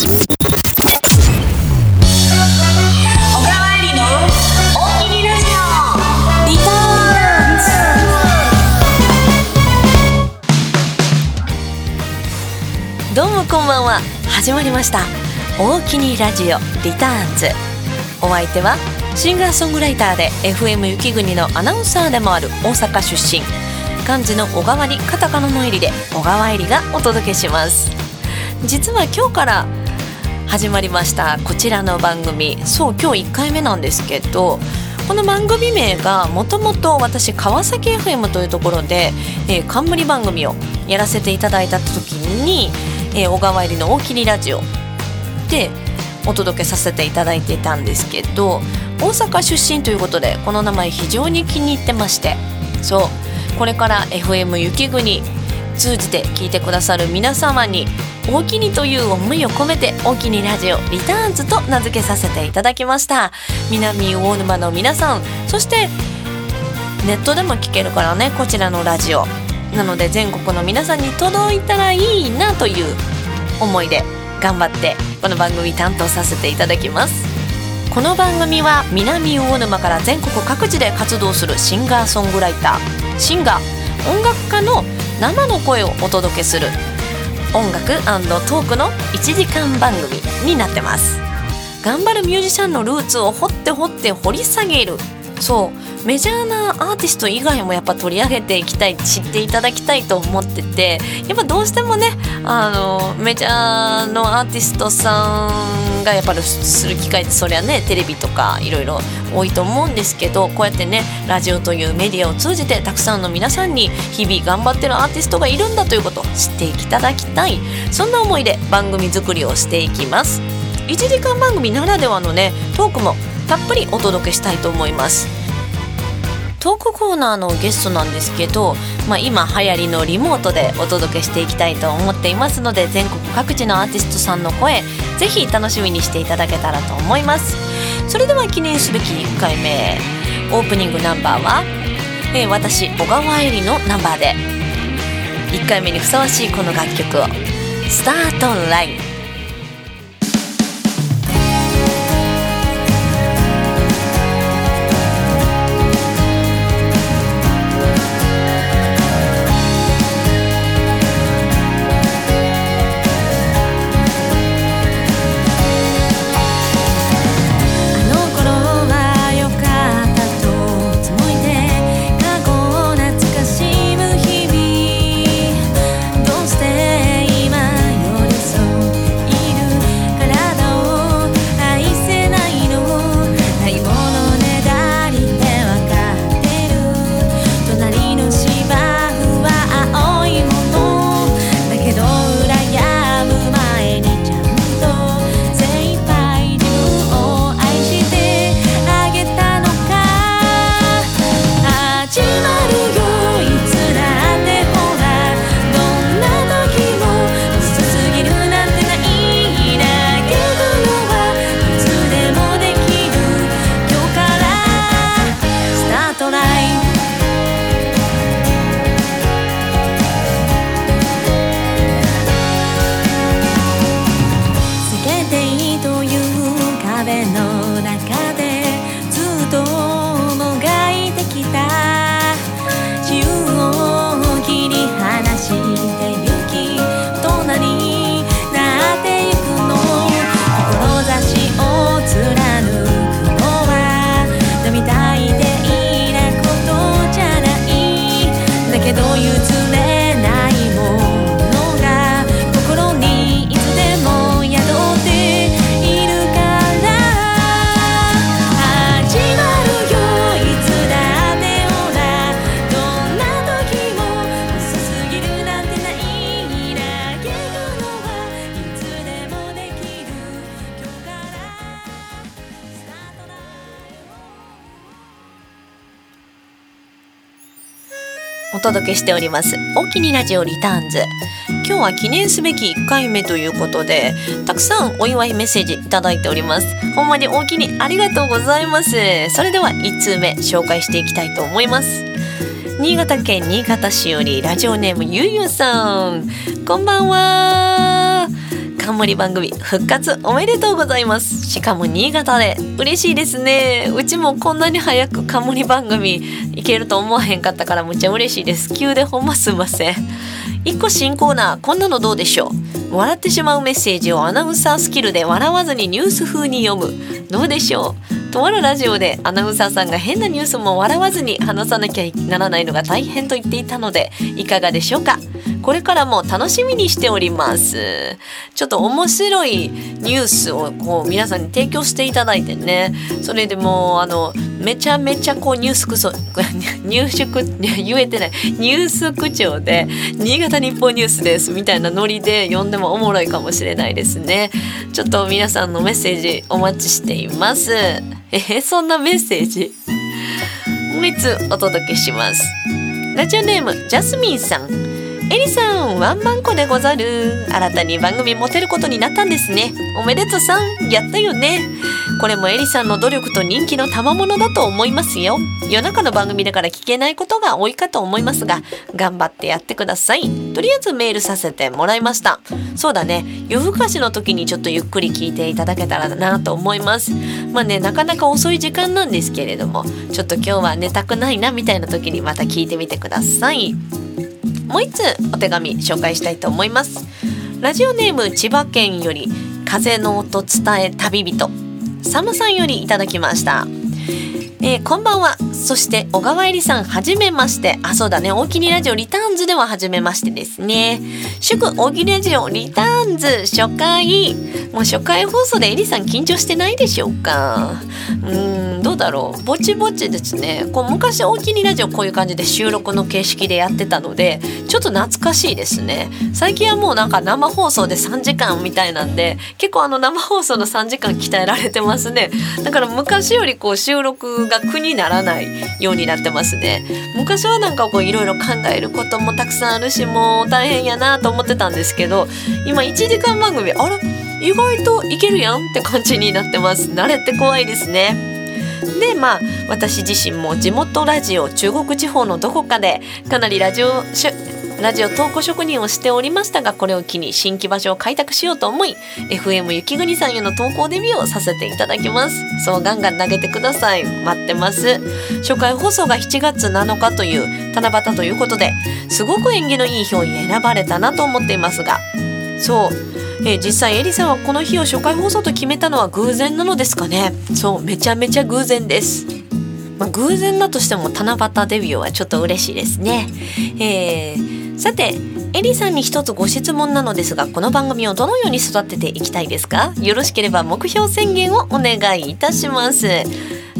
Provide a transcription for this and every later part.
どうもこんばんは始まりました大喜利ラジオリターンズ。お相手はシンガーソングライターで FM 雪国のアナウンサーでもある大阪出身。漢字の小川にカタカナの入りで小川えりがお届けします。実は今日から始まりました。こちらの番組。そう今日1回目なんですけどこの番組名がもともと私川崎 FM というところで、えー、冠番組をやらせていただいた時に、えー、小川入りの大喜利ラジオでお届けさせていただいていたんですけど大阪出身ということでこの名前非常に気に入ってまして。そうこれから FM 雪国通じて聞いてくださる皆様に大きにという思いを込めて大きにラジオリターンズと名付けさせていただきました。南魚沼の皆さんそしてネットでも聞けるからねこちらのラジオ。なので全国の皆さんに届いたらいいなという思いで頑張ってこの番組担当させていただきます。この番組は南魚沼から全国各地で活動するシンガーソングライターシンガー音楽家の生の声をお届けする音楽トークの1時間番組になってます。頑張るミュージシャンのルーツを掘って掘って掘り下げるそう。メジャーなアーティスト以外もやっぱ取り上げていきたい知っていただきたいと思っててやっぱどうしてもねあのメジャーのアーティストさんがやっぱりする機会ってそりゃねテレビとかいろいろ多いと思うんですけどこうやってねラジオというメディアを通じてたくさんの皆さんに日々頑張ってるアーティストがいるんだということを知っていただきたい。そんな思いで番組作りをしていきます。1時間番組ならではのねトークもたっぷりお届けしたいと思います。トークコーナーのゲストなんですけど、まあ、今流行りのリモートでお届けしていきたいと思っていますので全国各地のアーティストさんの声ぜひ楽しみにしていただけたらと思います。それでは記念すべき1回目オープニングナンバーは、えー、私小川えりのナンバーで。1回目にふさわしいこの楽曲を「スタートライン」届けしております。おきにラジオリターンズ。今日は記念すべき1回目ということでたくさんお祝いメッセージいただいております。ほんまにおきにありがとうございます。それでは1通目紹介していきたいと思います。新潟県新潟市よりラジオネームゆうゆうさん。こんばんは。冠番組復活おめでとうございます。しかも新潟で。嬉しいですね。うちもこんなに早く冠番組いけると思わへんかったからむっちゃ嬉しいです。急でほんますんません。一個新コーナーこんなのどうでしょう。笑ってしまうメッセージをアナウンサースキルで笑わずにニュース風に読む。どうでしょう。とあるラジオでアナウンサーさんが変なニュースも笑わずに話さなきゃならないのが大変と言っていたのでいかがでしょうか？これからも楽しみにしております。ちょっと面白いニュースをこう皆さんに提供していただいてね。それでもあのめちゃめちゃこうニュースクソ 入宿言えてない。ニュース口調で新潟日報ニュースですみたいなノリで読んでもおもろいかもしれないですね。ちょっと皆さんのメッセージお待ちしています。えそんなメッセージ？もう一つお届けします。ラジオネームジャスミンさんエリさんワンマンコでござる。新たに番組持てることになったんですね。おめでとうさん。やったよね。これもエリさんの努力と人気の賜物だと思いますよ。夜中の番組だから聞けないことが多いかと思いますが頑張ってやってください。とりあえずメールさせてもらいました。そうだね。夜更かしの時にちょっとゆっくり聞いていただけたらなと思います。まあねなかなか遅い時間なんですけれどもちょっと今日は寝たくないなみたいな時にまた聞いてみてください。もう一つお手紙紹介したいと思います。ラジオネーム千葉県より風の音伝え旅人。サムさんよりいただきました。えー、こんばんは。そして小川えりさんはじめまして。あそうだね。大きにラジオリターンズでははじめましてですね。祝大きにラジオリターンズ初回。もう初回放送でえりさん緊張してないでしょうか。うんどうだろう。ぼちぼちですね。こう昔大きにラジオこういう感じで収録の形式でやってたのでちょっと懐かしいですね。最近はもうなんか生放送で3時間みたいなんで結構あの生放送の3時間鍛えられてますね。だから昔よりこう収録が苦にならないようになってますね。昔はなんかこういろいろ考えることもたくさんあるしもう大変やなと思ってたんですけど今1時間番組あれ？意外といけるやんって感じになってます。慣れて怖いですね。でまあ私自身も地元ラジオ中国地方のどこかでかなりラジオラジオ投稿職人をしておりましたがこれを機に新規場所を開拓しようと思い FM 雪国さんへの投稿デビューをさせていただきます。そうガンガン投げてください。待ってます。初回放送が7月7日という七夕ということですごく縁起のいい表に選ばれたなと思っていますが。そう。えー、実際エリさんはこの日を初回放送と決めたのは偶然なのですかね。そうめちゃめちゃ偶然です。まあ、偶然だとしても七夕デビューはちょっと嬉しいですね。えーさてエリさんに一つご質問なのですがこの番組をどのように育てていきたいですか？よろしければ目標宣言をお願いいたします。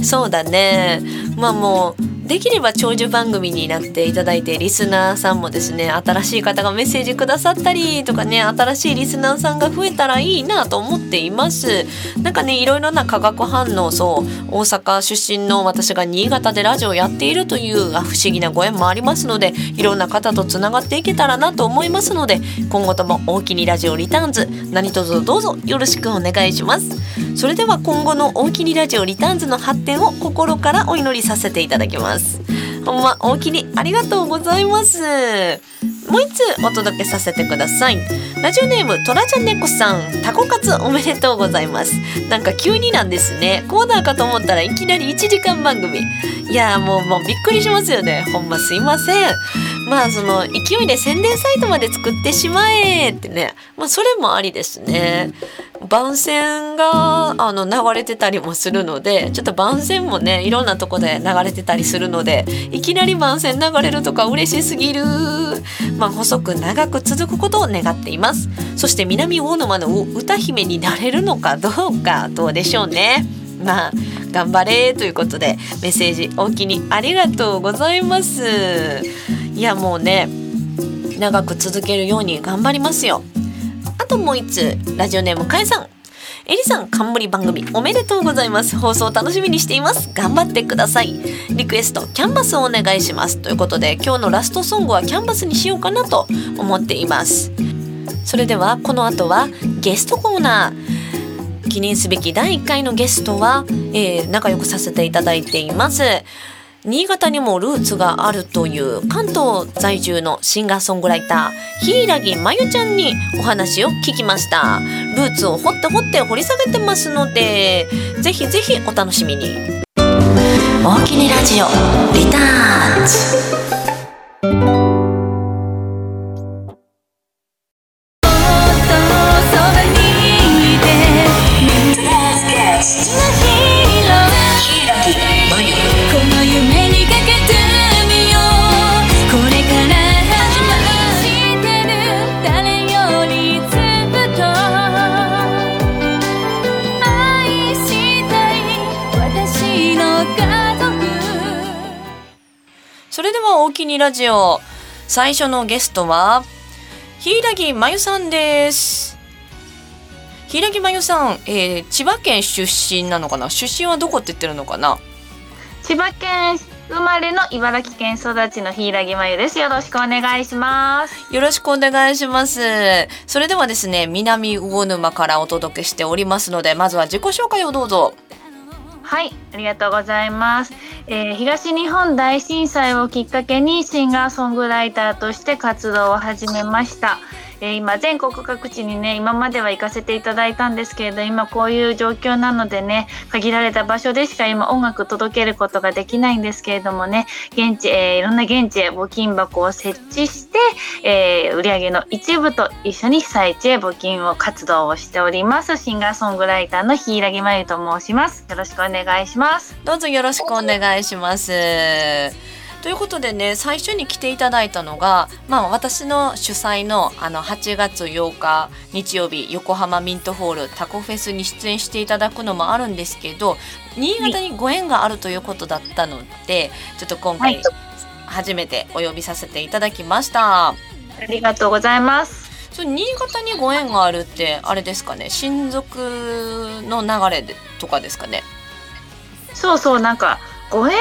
そうだね。まあもうできれば長寿番組になっていただいてリスナーさんもですね新しい方がメッセージくださったりとかね新しいリスナーさんが増えたらいいなと思っています。なんかねいろいろな化学反応そう大阪出身の私が新潟でラジオをやっているという不思議なご縁もありますのでいろんな方とつながっていけたらなと思いますので今後とも大きにラジオリターンズ何卒どうぞよろしくお願いします。それでは今後の大きにラジオリターンズの発展を心からお祈りさせていただきます。ます。ほんま大きにありがとうございます。もう一つお届けさせてください。ラジオネームトラちゃん猫さん。タコカツおめでとうございます。なんか急になんですね。コーナーかと思ったらいきなり1時間番組。いやもうもうびっくりしますよね。ほんますいません。まあその勢いで宣伝サイトまで作ってしまえってね。まあそれもありですね。番宣があの流れてたりもするのでちょっと番宣もねいろんなとこで流れてたりするのでいきなり番宣流れるとか嬉しすぎる。まあ細く長く続くことを願っています。そして南大沼の歌姫になれるのかどうかどうでしょうね。まあ頑張れということでメッセージおきにありがとうございます。いやもうね長く続けるように頑張りますよ。あともう一つラジオネームかえさん。エリさん冠番組おめでとうございます。放送楽しみにしています。頑張ってください。リクエストキャンバスをお願いします。ということで今日のラストソングはキャンバスにしようかなと思っています。それではこの後はゲストコーナー。記念すべき第1回のゲストは、えー、仲良くさせていただいています。新潟にもルーツがあるという関東在住のシンガーソングライター柊真由ちゃんにお話を聞きました。ルーツを掘って掘って掘り下げてますのでぜひぜひお楽しみに。大きにラジオリターンズ。ラジオ。最初のゲストは柊真由さんです。柊真由さん、えー、千葉県出身なのかな？出身はどこって言ってるのかな？千葉県生まれの茨城県育ちの柊真由です。よろしくお願いします。よろしくお願いします。それではですね南魚沼からお届けしておりますのでまずは自己紹介をどうぞはい、ありがとうございます、えー、東日本大震災をきっかけにシンガーソングライターとして活動を始めました。え、今全国各地にね今までは行かせていただいたんですけれど今こういう状況なのでね限られた場所でしか今音楽届けることができないんですけれどもね現地、えー、いろんな現地へ募金箱を設置して、えー、売上の一部と一緒に被災地へ募金を活動をしております。シンガーソングライターの柊真由と申します。よろしくお願いします。どうぞよろしくお願いします。ということでね最初に来ていただいたのが、まあ、私の主催のあの8月8日日曜日横浜ミントホールタコフェスに出演していただくのもあるんですけど新潟にご縁があるということだったのでちょっと今回初めてお呼びさせていただきました。ありがとうございます。そ新潟にご縁があるってあれですかね親族の流れでとかですかねそうそうなんかご縁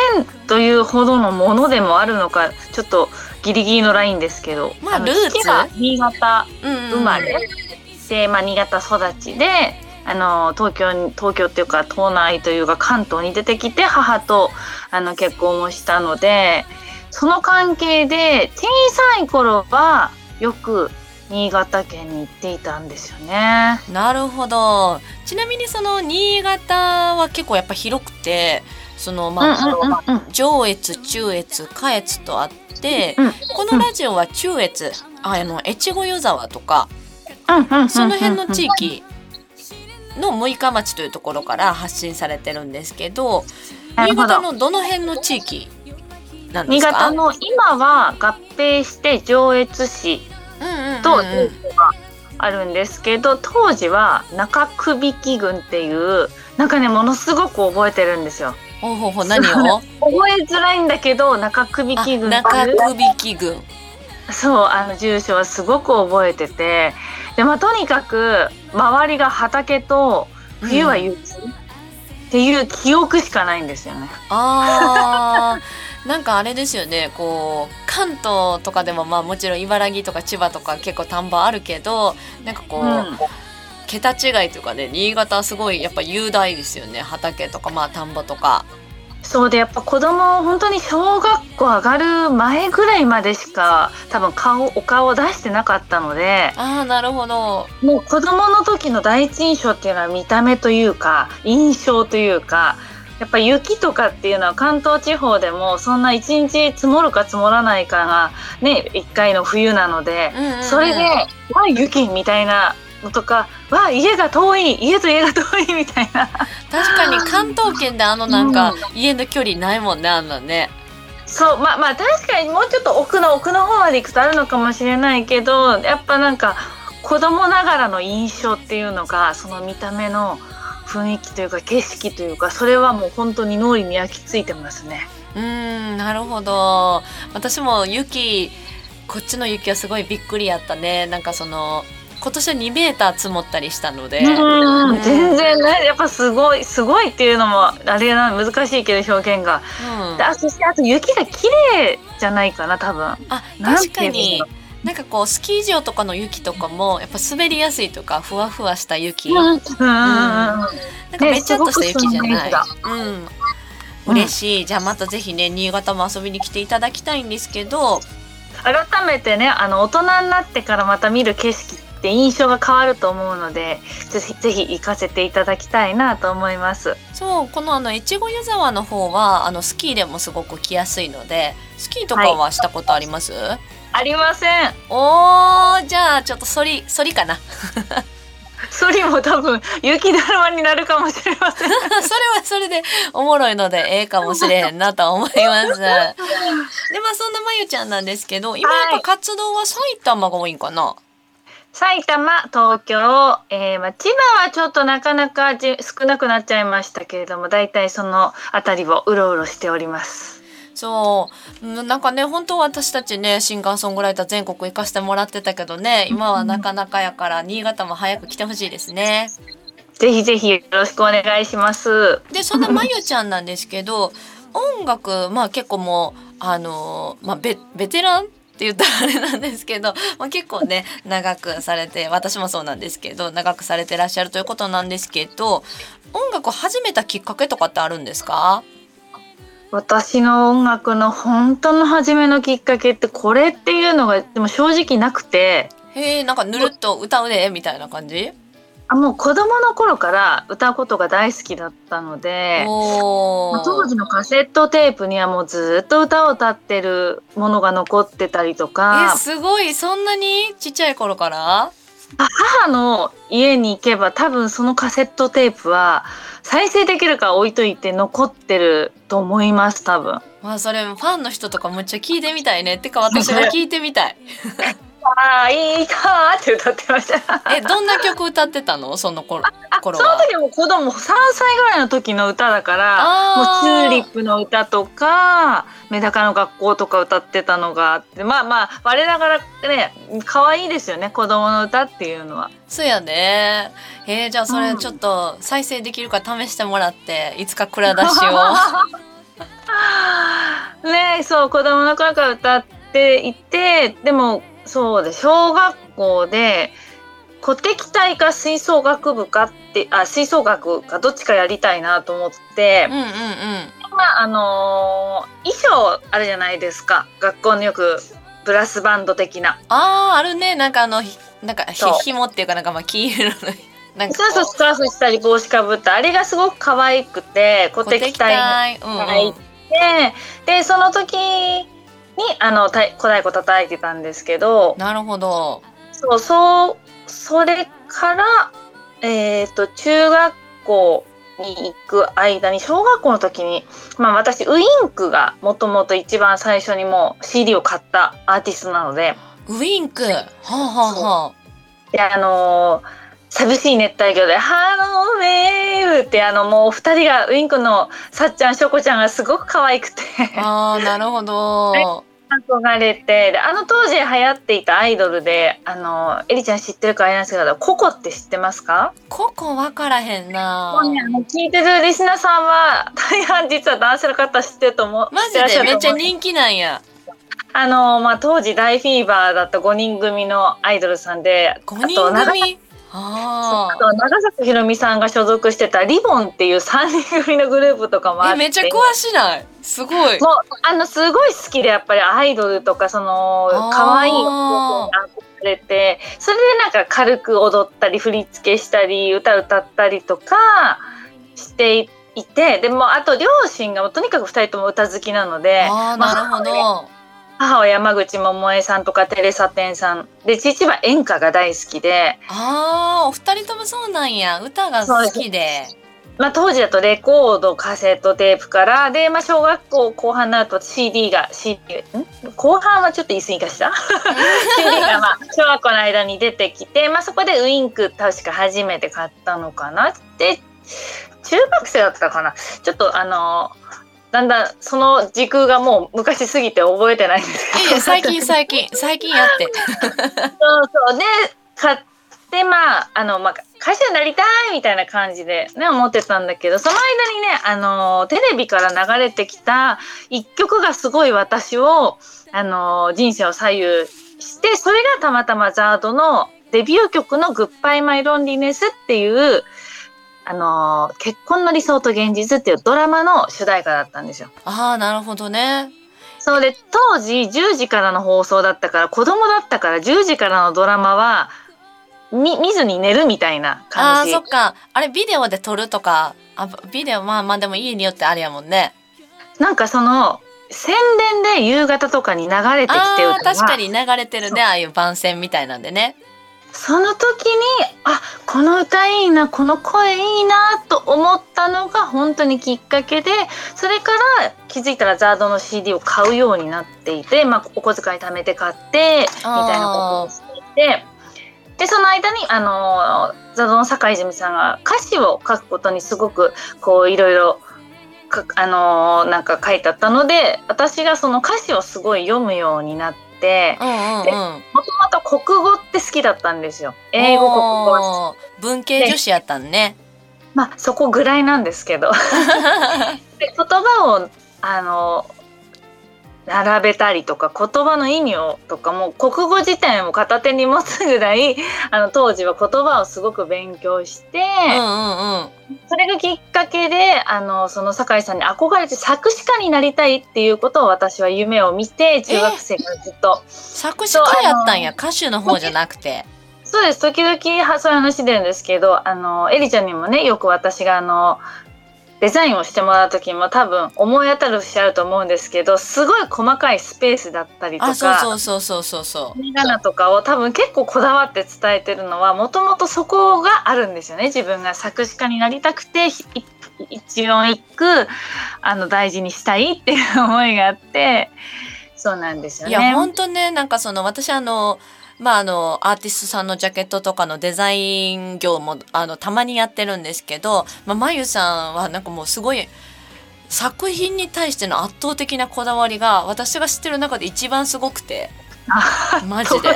というほどのものでもあるのかちょっとギリギリのラインですけど、まあ、ルーツは新潟生まれ、で、まあ、新潟育ちであの東京に東京っていうか都内というか関東に出てきて母とあの結婚をしたのでその関係で小さい頃はよく新潟県に行っていたんですよね。なるほど。ちなみにその新潟は結構やっぱ広くて、そのまあ、上越中越下越とあって、うん、このラジオは中越あの越後湯沢とか、その辺の地域の六日町というところから発信されてるんですけど新潟のどの辺の地域なんですか？新潟の今は合併して上越市というのがあるんですけど当時は中首木郡っていうなんかねものすごく覚えてるんですよ。ほうほうほう何を？覚えづらいんだけど中首木郡中首木郡そうあの住所はすごく覚えてて。でまあとにかく周りが畑と冬は雪、うん、っていう記憶しかないんですよね。あ なんかあれですよね。こう関東とかでもまあもちろん茨城とか千葉とか結構田んぼあるけどなんかこう、うん桁違いというかね新潟はすごいやっぱ雄大ですよね。畑とかまあ田んぼとか。そうでやっぱ子供本当に小学校上がる前ぐらいまでしか多分顔お顔を出してなかったのでああなるほど。もう子供の時の第一印象っていうのは見た目というか印象というかやっぱ雪とかっていうのは関東地方でもそんな一日積もるか積もらないかがね1回の冬なので、それで「わ雪」みたいなのとかわ家が遠い家と家が遠いみたいな。確かに関東圏であのなんか、家の距離ないもんねあんなね。そうまあまあ確かにもうちょっと奥の奥の方まで行くとあるのかもしれないけどやっぱなんか子供ながらの印象っていうのがその見た目の雰囲気というか景色というかそれはもう本当に脳裏に焼き付いてますね。うんなるほど。私も雪こっちの雪はすごいびっくりやったね。なんかその今年は2メーター積もったりしたので、うん、全然ね。やっぱすごいすごいっていうのもあれな難しいけど表現が、うん、あそしてあと雪が綺麗じゃないかな多分。あ確かに。なんかこうスキー場とかの雪とかもやっぱ滑りやすいとかふわふわした雪、うん、うん、なんかめちゃっとした雪じゃない、ね、うん。嬉しい、じゃあまたぜひね新潟も遊びに来ていただきたいんですけど。改めてねあの大人になってからまた見る景色って印象が変わると思うのでぜひぜひ行かせていただきたいなと思いますそうこのあの越後湯沢の方はあのスキーでもすごく来やすいのでスキーとかはしたことあります、はいありません。おー、じゃあちょっとそり、そりかな。そりも多分雪だるまになるかもしれません。それはそれでおもろいのでええかもしれへんなと思います。でまあそんなまゆちゃんなんですけど、今やっぱ活動は埼玉が多いんかな？埼玉、東京、えー、まあ、千葉はちょっとなかなか少なくなっちゃいましたけれども、だいたいそのあたりをうろうろしております。そうなんかね本当私たちねシンガーソングライター全国行かせてもらってたけどね今はなかなかやから新潟も早く来てほしいですね。ぜひぜひよろしくお願いします。でそんなまゆちゃんなんですけど音楽まあ結構もうあのまあベベテランって言ったらあれなんですけど、まあ、結構ね長くされて私もそうなんですけど長くされてらっしゃるということなんですけど音楽を始めたきっかけとかってあるんですか？私の音楽の本当の初めのきっかけってこれっていうのがでも正直なくて。へえんかぬるっと歌うねみたいな感じ？あもう子供の頃から歌うことが大好きだったので当時のカセットテープにはもうずっと歌を歌ってるものが残ってたりとか。えすごい。そんなに？ちっちゃい頃から？母の家に行けば多分そのカセットテープは再生できるか置いといて残ってると思います多分。まあそれファンの人とかむっちゃ聞いてみたいね。ってか私は聞いてみたい ああいいかって歌ってました。えどんな曲歌ってたの？その頃頃その時も子供3歳ぐらいの時の歌だからもうチューリップの歌とかメダカの学校とか歌ってたのがあってまあまあ我ながらね可愛いですよね子供の歌っていうのは。そうやねえー、じゃあそれちょっと再生できるか試してもらって、いつか蔵出しを。ねそう子供の頃から歌っていてでもそうで小学校で古敵隊か吹奏楽部かってあ吹奏楽かどっちかやりたいなと思って、うんうんうん、まああのー、衣装あるじゃないですか。学校によくブラスバンド的な。あああるね。なんかあのなんかひひもっていうかなんかまあ黄色の。なんかそうそうスカーフしたり帽子かぶった。あれがすごく可愛くて古敵隊に入って、うんうん、でその時にあの小太鼓叩いてたんですけど。なるほど。そうそうそれからえっ、ー、と中学校に行く間に小学校の時に、まあ、私ウインクがもともと一番最初にもう CD を買ったアーティストなので。ウインク。はあ、はあはあ、であのー、寂しい熱帯魚で「ハローメール」ってあのもうお二人がウインクのさっちゃんしょこちゃんがすごく可愛くて。ああなるほど 憧れてであの当時流行っていたアイドルであのエリちゃん知ってるかあれなんですけどココって知ってますか？ココ分からへんな。聞いてるリスナーさんは大半実は男性の方知ってると思うマジで？めっちゃ人気なんや。あのまあ当時大フィーバーだった5人組のアイドルさんで5人組？ああ長崎ひろみさんが所属してたリボンっていう3人組のグループとかもあって。めっちゃ詳しない。すごい。もうあのすごい好きでやっぱりアイドルとかその可愛い男に憧れてそれでなんか軽く踊ったり振り付けしたり歌歌ったりとかしていてでもあと両親がとにかく2人とも歌好きなのであなるほど、まあ母は山口百恵さんとかテレサテンさん。で父は演歌が大好きで。ああお二人ともそうなんや。歌が好きで。まあ、当時だとレコードカセットテープからで、まあ、小学校後半になると CD が CD ん？後半はちょっと言い過ぎかした CD が、まあ、小学校の間に出てきて、まあ、そこでウインク確か初めて買ったのかな。って中学生だったかな。ちょっとあのだんだんその時空がもう昔すぎて覚えてないんですけど。いや最近最近最近やって。そうそうで買ってまああのまあ歌手になりたいみたいな感じでね思ってたんだけどその間にねあのテレビから流れてきた一曲がすごい私をあの人生を左右してそれがたまたまザードのデビュー曲の「グッバイ・マイ・ロンリネス」っていうあのー結婚の理想と現実っていうドラマの主題歌だったんですよ。ああなるほどね。そうで、当時10時からの放送だったから、子供だったから10時からのドラマは、み、見ずに寝るみたいなあ感じ。あそっ。か。あれビデオで撮るとかあビデオまあまあでも家によってあれやもんね。なんかその、宣伝で夕方とかに流れてきてるあー確かに流れてるねああいう番宣みたいなんでねその時に、あ、この歌いいな、この声いいなと思ったのが本当にきっかけで、それから気づいたらザードの CD を買うようになっていて、まあ、お小遣い貯めて買って、みたいなことをしていて、で、その間に、あの、ザードの坂井泉さんが歌詞を書くことにすごく、こう、いろいろ、かあのなんか書いてあったので、私がその歌詞をすごい読むようになって、うんうんでうんもともと国語って好きだったんですよ。英語、国語は。文系女子やったんねまあ、そこぐらいなんですけど。で言葉を、あの、並べたりとか、言葉の意味をとかも、国語辞典を片手に持つぐらい、あの、当時は言葉をすごく勉強して、うんうんうん。それがきっかけで、あの、その酒井さんに憧れて作詞家になりたいっていうことを私は夢を見て、中学生からずっと。作詞家やったんや？歌手の方じゃなくて？そうです。時々はそういう話出るんですけど、あの、エリちゃんにもね、よく私があの、デザインをしてもらう時も多分思い当たる節あると思うんですけど、すごい細かいスペースだったりとか、あそうそうそうそうそうそうひらがなとかを多分結構こだわって伝えてるのは、もともとそこがあるんですよね。自分が作詞家になりたくて、一音一句、あの、大事にしたいっていう思いがあって、そうなんですよね。いや本当ねなんかその私あのまああのアーティストさんのジャケットとかのデザイン業もあのたまにやってるんですけど、まあ、まゆさんはなんかもうすごい作品に対しての圧倒的なこだわりが私が知ってる中で一番すごくて。マジで。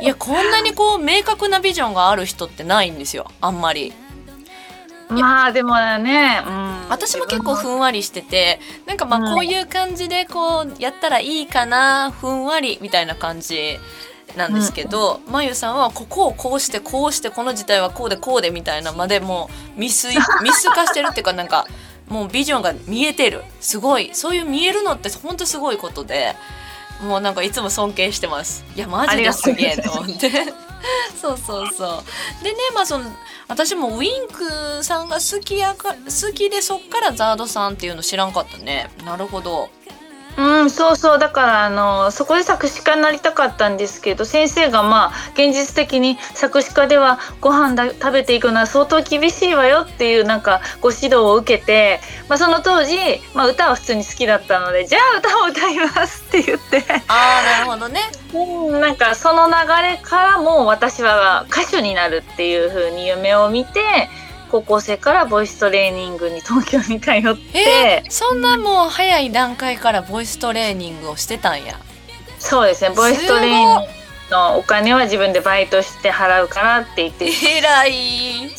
いやこんなにこう明確なビジョンがある人ってないんですよ。あんまり。まあでもね、うん、私も結構ふんわりしててなんかまうん。あこういう感じでこうやったらいいかなふんわりみたいな感じなんですけど、まゆさんはここをこうしてこうしてこの事態はこうでこうでみたいなまでもうミスミス化してるっていうかなんかもうビジョンが見えてる。すごい。そういう見えるのって本当すごいことでもうなんかいつも尊敬してます。いやマジですげえと思って。そうそうそう。でねまあその私もウィンクさんが好きやか好きでそっからザードさんっていうの知らんかったね。なるほどうん、そうそう。だから、あの、そこで作詞家になりたかったんですけど、先生がまあ、現実的に作詞家ではご飯だ食べていくのは相当厳しいわよっていうなんかご指導を受けて、まあその当時、まあ歌は普通に好きだったので、じゃあ歌を歌いますって言って、ああなるほどねうんなんかその流れからもう私は歌手になるっていう風に夢を見て、高校生からボイストレーニングに東京に通って、えー、そんなもう早い段階からボイストレーニングをしてたんや。そうですね、ボイストレーニングのお金は自分でバイトして払うからって言って、えらい。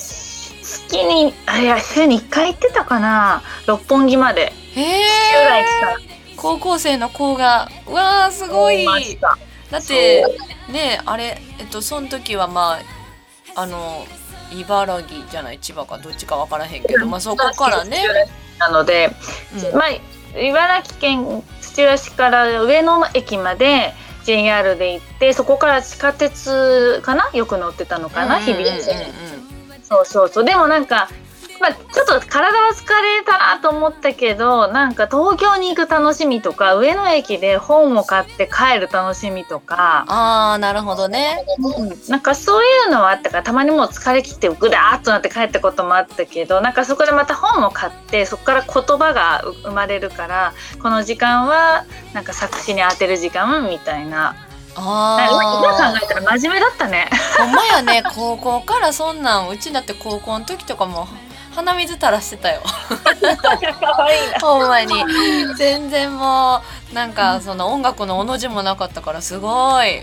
月に、あれや、週に1回行ってたかな、六本木まで。えぐらい来た。ー、高校生の子が。うわーすごい。だってねあれえっとその時はまああの茨城じゃない？千葉かどっちか分からへんけど、まあそこからね、なので、うんまあ、茨城県土浦市から上野駅まで JR で行って、そこから地下鉄かなよく乗ってたのかな、日々。そうそうそう。でもなんか、まあ、ちょっと体は疲れたなと思ったけど、なんか東京に行く楽しみとか、上野駅で本を買って帰る楽しみとか、ああなるほどねなんかそういうのはあったから、たまにもう疲れ切ってぐだーっとなって帰ったこともあったけど、なんかそこでまた本を買って、そこから言葉が生まれるから、この時間はなんか作詞に当てる時間みたいな。今今あ考えたら真面目だったね。あほんまやね高校からそんなんうちだって高校の時とかも鼻水垂らしてたよ。ほんまに。全然もうなんかその音楽のおの字もなかったからすごい。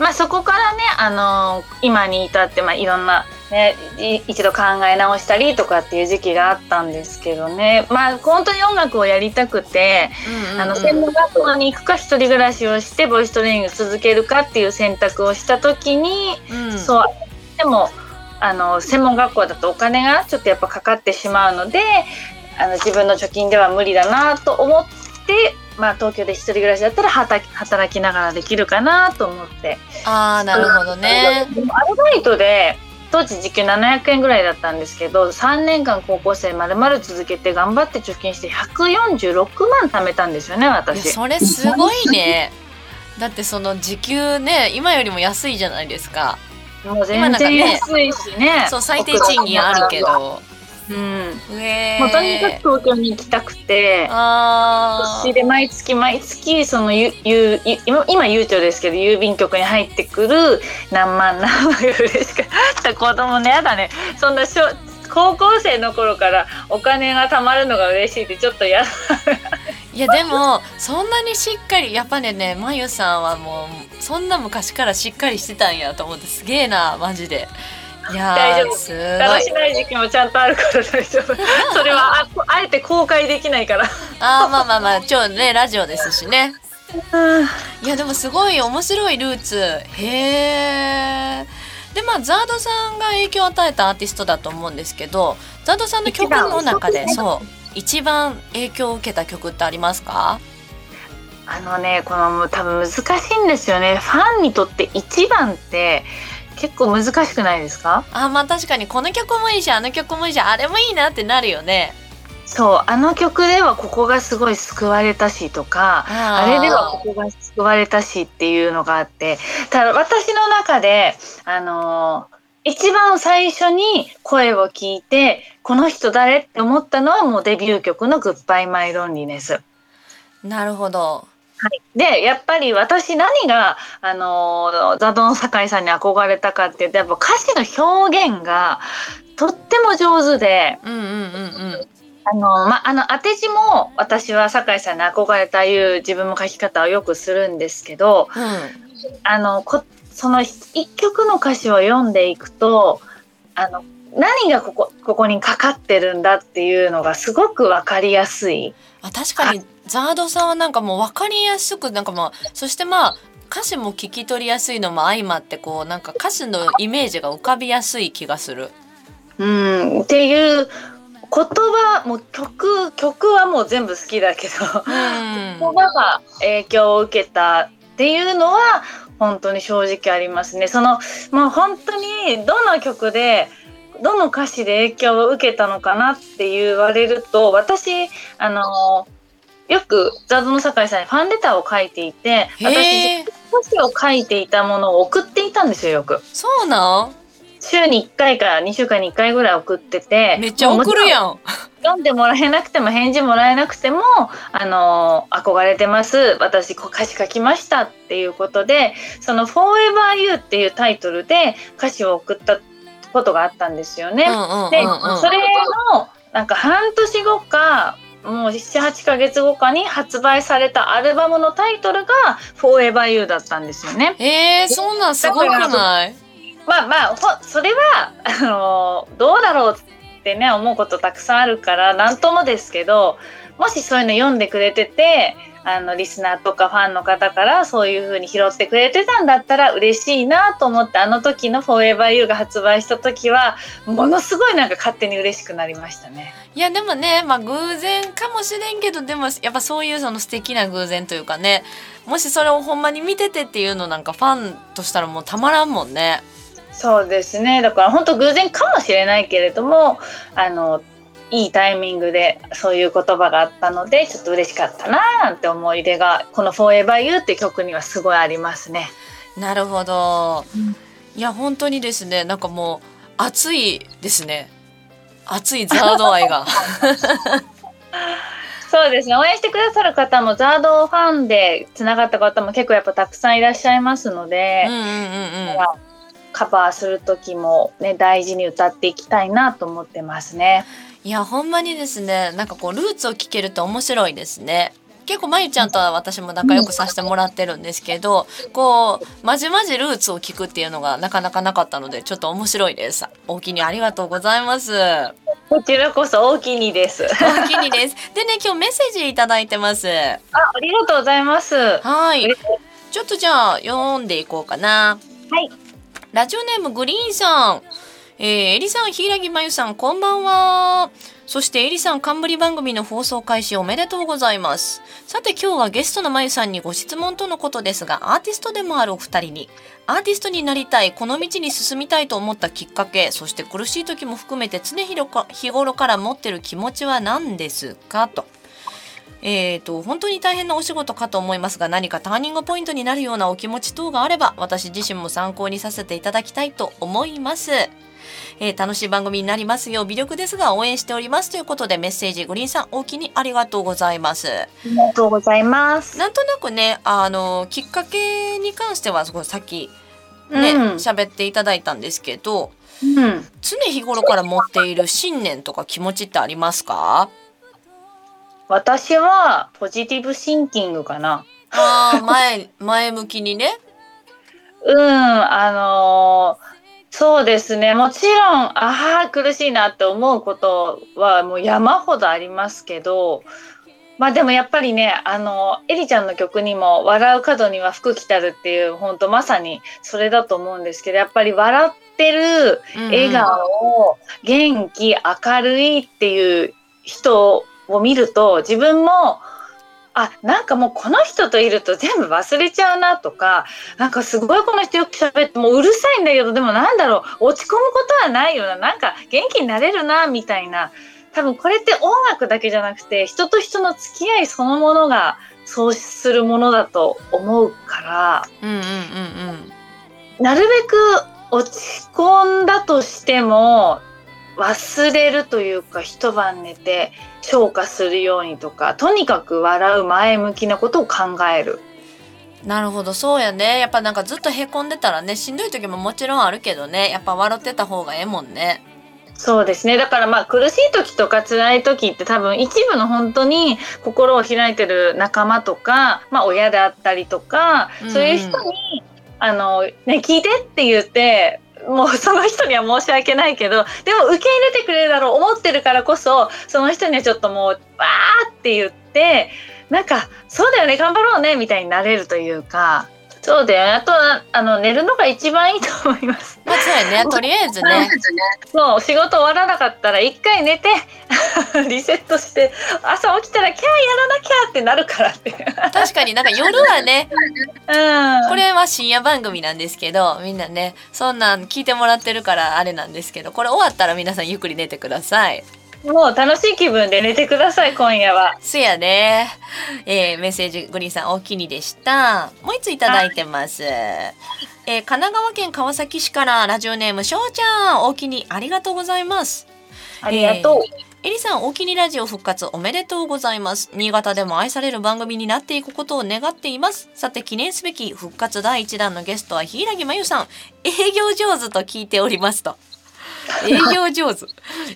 まあそこからね、あのー今に至って、まあいろんな、ね、い一度考え直したりとかっていう時期があったんですけどね。まあ本当に音楽をやりたくて、あの、専門学校に行くか一人暮らしをしてボイストレーニング続けるかっていう選択をした時に、うん。そう、でも、あの専門学校だとお金がちょっとやっぱかかってしまうのであの自分の貯金では無理だなと思って、まあ、東京で一人暮らしだったら働き働きながらできるかなと思って。ああなるほどね。アルバイトで当時時給700円ぐらいだったんですけど3年間高校生まるまる続けて頑張って貯金して146万貯めたんですよね私。それすごいね。だってその時給ね今よりも安いじゃないですかもう全然安いしね。そう最低賃金あるけ。どうん。うえもうとにかく東京に行きたくて。あそして毎月毎月そのゆゆゆ今今ゆうちょですけど郵便局に入ってくる何万何万が嬉しかった子供ねやだねそんな小高校生の頃からお金が貯まるのが嬉しいってちょっとやだいやでもそんなにしっかりやっぱりねまゆさんはもうそんな昔からしっかりしてたんやと思ってす。げえなマジで。いや大丈夫。ーすごい。楽しない時期もちゃんとあるから大丈夫。それはああえて公開できないから。あーまあまあまあちょねラジオですしね。いやでもすごい面白いルーツ。へえでまあザードさんが影響を与えたアーティストだと思うんですけどザードさんの曲の中でそう一番影響を受けた曲ってありますか？あのねこの多分難しいんですよね。ファンにとって一番って結構難しくないですか？あまあ確かにこの曲もいいしあの曲もいいしあれもいいなってなるよね。そうあの曲ではここがすごい救われたしとかああれではここが救われたしっていうのがあってただ私の中であのー一番最初に声を聞いてこの人誰って思ったのはもうデビュー曲の「グッバイ・マイ・ロンリネス」。なるほど。でやっぱり私何があのザドン酒井さんに憧れたかっていうとやっぱ歌詞の表現がとっても上手で。うんうんうんうん。あの、ま、あの当て字も私は酒井さんに憧れたいう自分も書き方をよくするんですけどあのこその一曲の歌詞を読んでいくとあの何がここここにかかってるんだっていうのがすごく分かりやすい。あ確かにザードさんはなんかもう分かりやすくなんかまあそしてまあ歌詞も聞き取りやすいのも相まってこうなんか歌詞のイメージが浮かびやすい気がする。うん、っていう言葉もう曲曲はもう全部好きだけどうん 言葉が影響を受けたっていうのは本当に正直ありますね。そのもう本当にどの曲でどの歌詞で影響を受けたのかなって言われると私あのよくザズの酒井さんにファンレターを書いていて私歌詞を書いていたものを送っていたんですよよく。そうなん？週に1回から2週間に1回ぐらい送っててめっちゃ送るやん。読んでもらえなくても返事もらえなくてもあの憧れてます私こう歌詞書きましたっていうことでその「Forever You」っていうタイトルで歌詞を送ったことがあったんですよね。でうんそれのなんか半年後かもう78ヶ月後かに発売されたアルバムのタイトルが「Forever You」だったんですよね。えー、そんなんすごくない？まあまあほそれはあのどうだろうってね思うことたくさんあるから何ともですけどもしそういうの読んでくれててあのリスナーとかファンの方からそういう風に拾ってくれてたんだったら嬉しいなと思ってあの時の「Forever You」が発売した時はものすごいなんか勝手に嬉しくなりましたね。いやでもねまあ偶然かもしれんけどでもやっぱそういうその素敵な偶然というかねもしそれをほんまに見ててっていうのなんかファンとしたらもうたまらんもんね。そうですねだから本当偶然かもしれないけれどもあのいいタイミングでそういう言葉があったのでちょっと嬉しかったななんて思い出がこの「Forever You」って曲にはすごいありますね。なるほど。うんいや本当にですねなんかもう熱いですね熱いザード愛が。そうですね応援してくださる方もザードファンでつながった方も結構やっぱたくさんいらっしゃいますので、うんうんうんうん。カバーする時もね大事に歌っていきたいなと思ってますね。いやほんまにですねなんかこうルーツを聞けると面白いですね。結構まゆちゃんとは私も仲良くさせてもらってるんですけど、こうまじまじルーツを聞くっていうのがなかなかなかったのでちょっと面白いです。大きにありがとうございます。こちらこそ大きにです。大きにです。でね今日メッセージいただいてます。あありがとうございます。はい。ちょっとじゃあ読んでいこうかな。はい。ラジオネームグリーンさん。えー、エリさん、柊真由さん、こんばんは。そしてエリさん、冠番組の放送開始おめでとうございます。さて今日はゲストのまゆさんにご質問とのことですが、アーティストでもあるお二人に、アーティストになりたい、この道に進みたいと思ったきっかけ、そして苦しい時も含めて常日頃から持ってる気持ちは何ですか？と。えーと、本当に大変なお仕事かと思いますが何かターニングポイントになるようなお気持ち等があれば私自身も参考にさせていただきたいと思います。えー、楽しい番組になりますよう微力ですが応援しておりますということでメッセージグリーンさん大きにありがとうございます。ありがとうございます。なんとなくねあのきっかけに関してはさっきね喋、うん、っていただいたんですけど、うん、常日頃から持っている信念とか気持ちってありますか？私はポジティブシンキングかな。ああ、前、前向きにね。うん、あのー、そうですね。もちろん、ああ、苦しいなって思うことはもう山ほどありますけど、まあでもやっぱりね、あの、エリちゃんの曲にも、笑う角には服着たるっていう、本当まさにそれだと思うんですけど、やっぱり笑ってる笑顔、元気、明るいっていう人を見ると自分もあなんかもうこの人といると全部忘れちゃうなとかなんかすごいこの人よく喋ってもううるさいんだけどでもなんだろう落ち込むことはないよななんか元気になれるなみたいな。多分これって音楽だけじゃなくて人と人の付き合いそのものがそうするものだと思うから、うんうんうんうん、なるべく落ち込んだとしても忘れるというか一晩寝て消化するようにとかとにかく笑う前向きなことを考える。なるほどそうやねやっぱなんかずっとへこんでたらねしんどい時ももちろんあるけどねやっぱ笑ってた方がええもんね。そうですねだからまあ苦しい時とか辛い時って多分一部の本当に心を開いてる仲間とか、まあ、親であったりとか、そういう人にあの、ね、聞いてって言ってもうその人には申し訳ないけどでも受け入れてくれるだろう思ってるからこそその人にはちょっともうわーって言ってなんかそうだよね頑張ろうねみたいになれるというか。そうだよあとはあの寝るのが一番いいと思います。まあ、そうやねとりあえずね。そう仕事終わらなかったら一回寝て リセットして朝起きたらキャーやらなきゃってなるからって確かになんか夜はね、うん、これは深夜番組なんですけどみんなねそんなん聞いてもらってるからあれなんですけどこれ終わったら皆さんゆっくり寝てください。もう楽しい気分で寝てください、今夜は。すやね。えー、メッセージグリーンさんお気にでした。もう一ついただいてます。えー、神奈川県川崎市からラジオネームしょうちゃん、お気にありがとうございます。ありがとう。えー、エリさん、お気にラジオ復活おめでとうございます。新潟でも愛される番組になっていくことを願っています。さて、記念すべき復活第1弾のゲストは柊真由さん。営業上手と聞いておりますと。営業上手、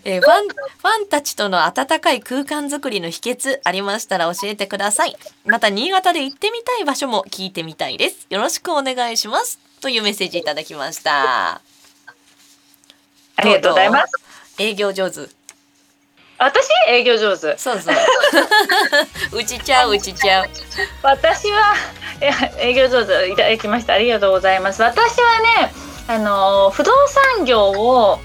えー、ファンファンたちとの温かい空間づくりの秘訣ありましたら教えてください。また新潟で行ってみたい場所も聞いてみたいです。よろしくお願いします。というメッセージいただきました。ありがとうございます。営業上手。私？営業上手。そうそう。打ちちゃう打ちちゃう。私は営業上手いただきました。ありがとうございます。私はねあの不動産業を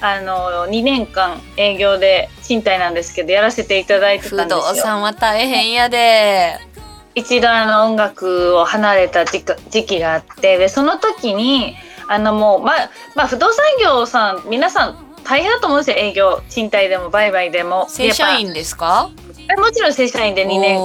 あの2年間営業で賃貸なんですけどやらせていただいてたんですよ。不動産は大変やで。一度あの音楽を離れた時期があってでその時にあのもうままあ不動産業さん皆さん大変だと思うんですよ。営業賃貸でも売買でも。正社員ですか？もちろん正社員で2年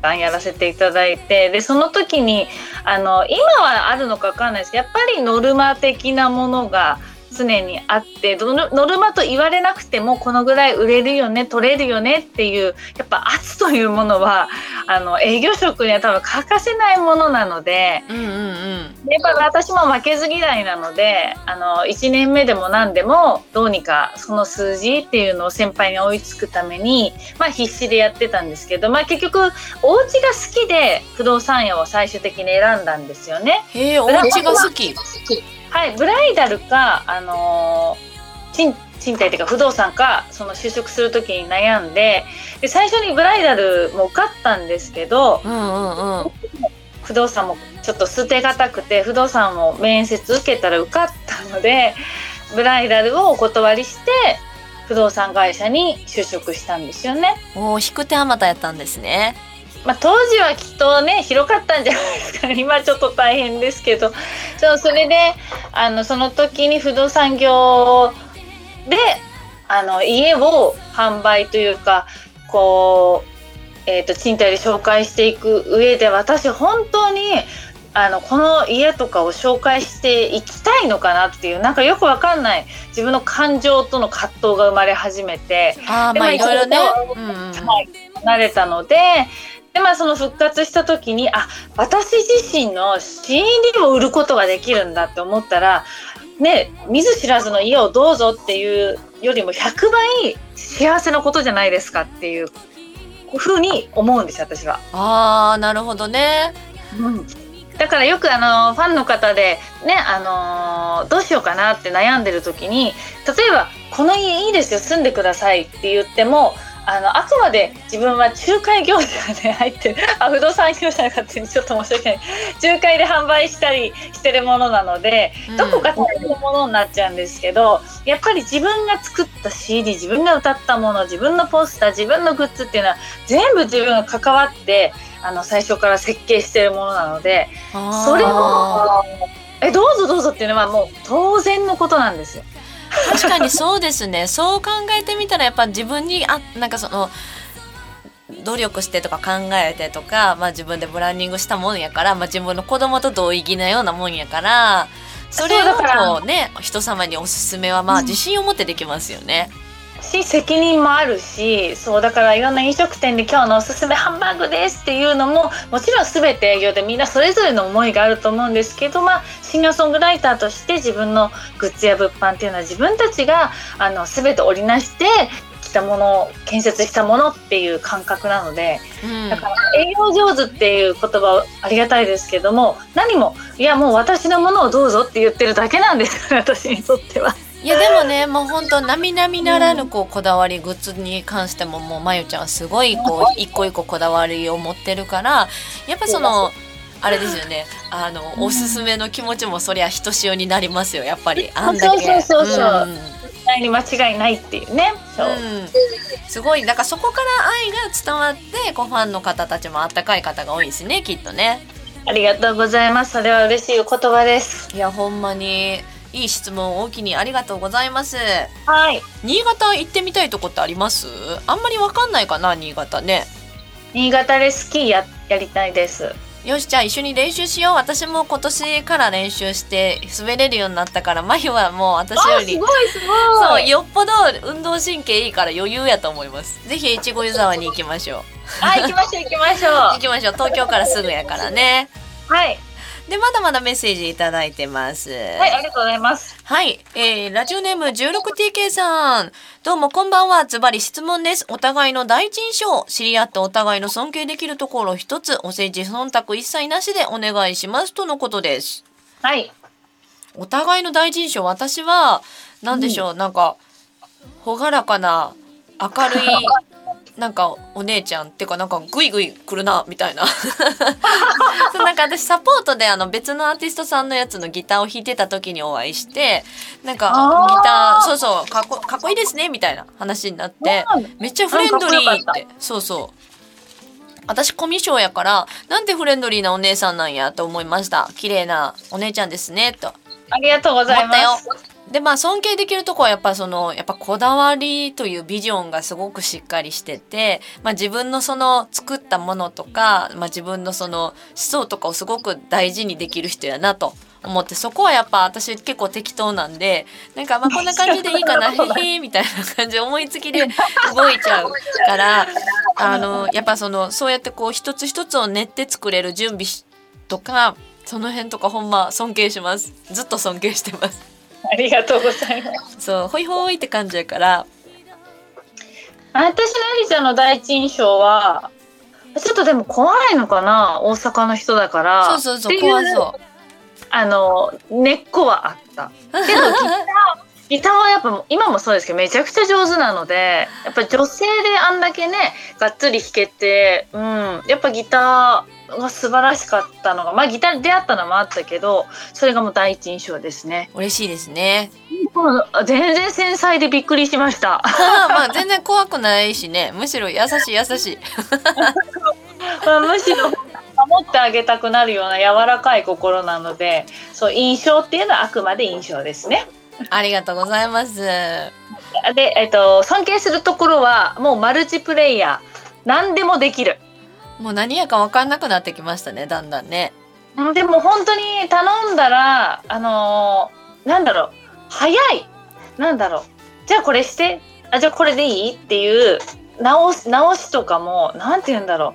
間やらせていただいてでその時にあの今はあるのか分かんないです。けどやっぱりノルマ的なものが常にあってノルマと言われなくてもこのぐらい売れるよね取れるよねっていうやっぱ圧というものはあの営業職には多分欠かせないものなので、うんうんうん、やっぱ私も負けず嫌いなのであの1年目でも何でもどうにかその数字っていうのを先輩に追いつくために、まあ、必死でやってたんですけど、まあ、結局お家が好きで不動産屋を最終的に選んだんですよね。へえお家が好きはい、ブライダルか、あのー、賃賃貸というか不動産かその就職する時に悩んでで最初にブライダルも受かったんですけど、うんうんうん、不動産もちょっと捨てがたくて不動産も面接受けたら受かったのでブライダルをお断りして不動産会社に就職したんですよね。おお引く手あまたやったんですねまあ、当時はきっとね広かったんじゃないですか。今ちょっと大変ですけど。そうそれであのその時に不動産業であの家を販売というかこう、えーと、賃貸で紹介していく上で私本当にあのこの家とかを紹介していきたいのかなっていうなんかよくわかんない自分の感情との葛藤が生まれ始めて。あまあいろいろね、うんうん、はい、慣れたのででまあその復活した時にあ私自身の CD を売ることができるんだって思ったらね見ず知らずの家をどうぞっていうよりも100倍幸せなことじゃないですかっていうふうに思うんです私は。あーなるほどね。うんだからよくあのファンの方でねあのー、どうしようかなって悩んでる時に例えば「この家いいですよ住んでください」って言ってもあのあくまで自分は仲介業者で入ってる。あ不動産業者の方にちょっと申し訳ない。仲介で販売したりしてるものなので、どこか大変なものになっちゃうんですけどやっぱり自分が作った CD 自分が歌ったもの自分のポスター自分のグッズっていうのは全部自分が関わってあの最初から設計してるものなのでそれをえどうぞどうぞっていうのはもう当然のことなんですよ。確かにそうですねそう考えてみたらやっぱ自分にあなんかその努力してとか考えてとか、まあ、自分でブランディングしたもんやから、まあ、自分の子供と同意義なようなもんやからそれをこうね人様におすすめはまあ自信を持ってできますよね。うんし責任もあるしそうだからいろんな飲食店で今日のおすすめハンバーグですっていうのももちろん全て営業でみんなそれぞれの思いがあると思うんですけど、まあ、シンガーソングライターとして自分のグッズや物販っていうのは自分たちがあの全て織りなしてきたもの建設したものっていう感覚なので、うん、だから営業上手っていう言葉ありがたいですけども何もいやもう私のものをどうぞって言ってるだけなんです私にとっては。いやでもねもう本当並々ならぬこうこだわりグッズに関してももうまゆちゃんすごいこう一個一個こだわりを持ってるからやっぱそのあれですよねあのおすすめの気持ちもそりゃひとしおになりますよやっぱりあんだけ。そうそうそうそう、うん、に間違いないっていうね。そう、うん、すごいだからそこから愛が伝わってこうファンの方たちもあったかい方が多いですねきっとね。ありがとうございます。それは嬉しいお言葉です。いやほんまにいい質問大きにありがとうございます。はい。新潟行ってみたいとこってあります？あんまりわかんないかな新潟ね。新潟でスキーややりたいです。よしじゃあ一緒に練習しよう。私も今年から練習して滑れるようになったからまゆはもう私よりすごいすごい。そうよっぽど運動神経いいから余裕やと思います。ぜひ越後湯沢に行きましょう。はい行きましょう行きましょう。行きましょう。東京からすぐやからね。はいで、まだまだメッセージいただいてます。はい、ありがとうございます。はい、えー、ラジオネーム 16TK さん。どうもこんばんは。ズバリ質問です。お互いの第一印象、知り合ってお互いの尊敬できるところ一つ、お世辞忖度一切なしでお願いします。とのことです。はい。お互いの第一印象、私は、何でしょう、うん、なんか、朗らかな、明るい なんかお姉ちゃんっていうかなんかグイグイ来るなみたいな。そうなんか私サポートであの別のアーティストさんのやつのギターを弾いてた時にお会いしてなんかギターそうそうかっこかっこいいですねみたいな話になってめっちゃフレンドリーって。そうそう。私コミュ障やからなんてフレンドリーなお姉さんなんやと思いました。綺麗なお姉ちゃんですねと。ありがとうございますでまあ尊敬できるとこはやっぱそのやっぱこだわりというビジョンがすごくしっかりしてて、まあ、自分のその作ったものとか、まあ、自分のその思想とかをすごく大事にできる人やなと思ってそこはやっぱ私結構適当なんでなんかまあこんな感じでいいかなへへみたいな感じ思いつきで動いちゃうからあのやっぱそのそうやってこう一つ一つを練って作れる準備とかその辺とかほんま尊敬しますずっと尊敬してます。ありがとうございます。そう、ほいほいって感じやから。私のエリちゃんの第一印象は、ちょっとでも怖いのかな大阪の人だから。そうそうそう、怖そう。あの、根っこはあった。けど、ギター、ギターはやっぱ今もそうですけどめちゃくちゃ上手なのでやっぱ女性であんだけねがっつり弾けて、うん、やっぱギターが素晴らしかったのが、まあギターで出会ったのもあったけど、それがもう第一印象ですね。嬉しいですね。全然繊細でびっくりしました。まあ全然怖くないしね。むしろ優しい優しい。まあ、むしろ守ってあげたくなるような柔らかい心なので、そう印象っていうのはあくまで印象ですね。ありがとうございます。で、えっと、尊敬するところはもうマルチプレイヤー何でもできる。もう何やか分かんなくなってきましたねだんだんね。でも本当に頼んだらあのーなんだろう早い。なんだろう。じゃあこれして。あじゃあこれでいいっていう直し直しとかもなんて言うんだろう。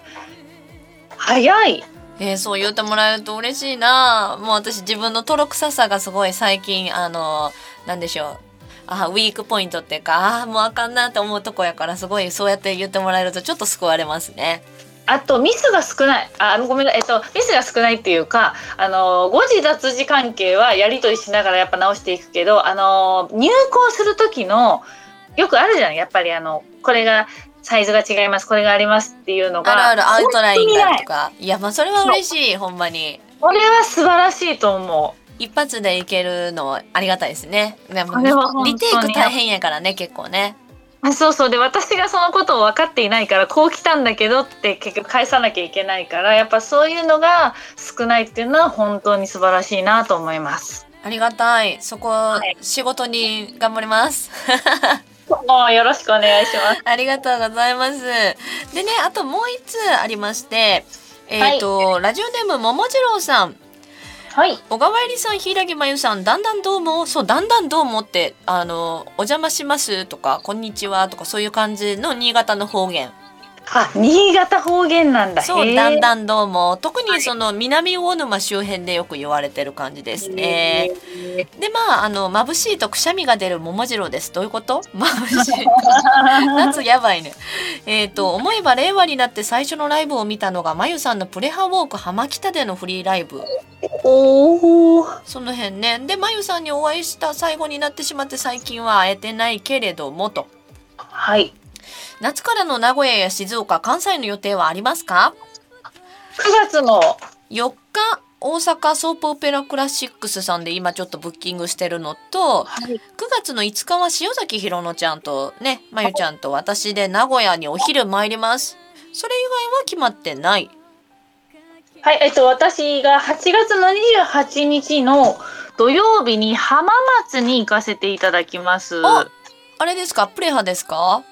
早い。えー、そう言ってもらえると嬉しいな。もう私自分の泥臭さがすごい最近あのなんでしょう。あウィークポイントっていうかあもうあかんなって思うとこやからすごいそうやって言ってもらえるとちょっと救われますね。あとミスが少ない。あごめんなさいえっとミスが少ないっていうかあの誤字脱字関係はやり取りしながらやっぱ直していくけどあの入稿する時のよくあるじゃん。やっぱりあのこれがサイズが違います。これがありますっていうのがあるある。アウトラインがとか。い。やまあそれは嬉しいほんまに。これは素晴らしいと思う。一発でいけるのありがたいですね。でもリテイク大変やからね結構ねあそうそうで私がそのことを分かっていないからこう来たんだけどって結局返さなきゃいけないからやっぱそういうのが少ないっていうのは本当に素晴らしいなと思います。ありがたいそこ、い仕事に頑張ります もうよろしくお願いします。ありがとうございます。でね、あともう一つありまして、えっ、と、ラジオネームももじろうさん、はい。小川えりさん、柊真由さん、だんだんどうも、そう、だんだんどうもって、あの、お邪魔しますとか、こんにちはとか、そういう感じの新潟の方言。あ、新潟方言なんだ。そう、だんだんどうも。特にその南魚沼周辺でよく言われてる感じですね。へで、まあ、あの、眩しいとくしゃみが出る桃次郎です。どういうこと？眩しい。夏やばいね。えっ、と、思えば令和になって最初のライブを見たのが、まゆさんのプレ葉ウォーク浜北でのフリーライブ。ーおお。その辺ね。で、まゆさんにお会いした最後になってしまって最近は会えてないけれどもと。はい。夏からの名古屋や静岡、関西の予定はありますか？9月の ?4 日、大阪ソープオペラクラシックスさんで今ちょっとブッキングしてるのと、はい9月の5日は塩崎ひろのちゃんとね、まゆちゃんと私で名古屋にお昼参ります。それ以外は決まってない？はい、えっと、私が8月の28日の土曜日に浜松に行かせていただきます。ああれですか？プレハですか？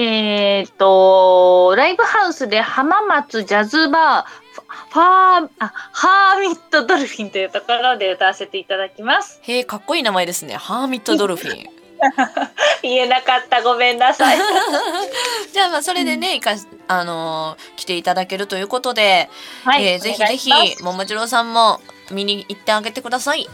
えっと、ライブハウスで浜松ジャズバー、ファー、あ、ハーミットドルフィンというところで歌わせていただきます。へえ、かっこいい名前ですね。ハーミットドルフィン。言えなかった、ごめんなさい。じゃあまあそれでね、いかあのー来ていただけるということで、はい、えーぜひぜひお願いします桃次郎さんも見に行ってあげてください。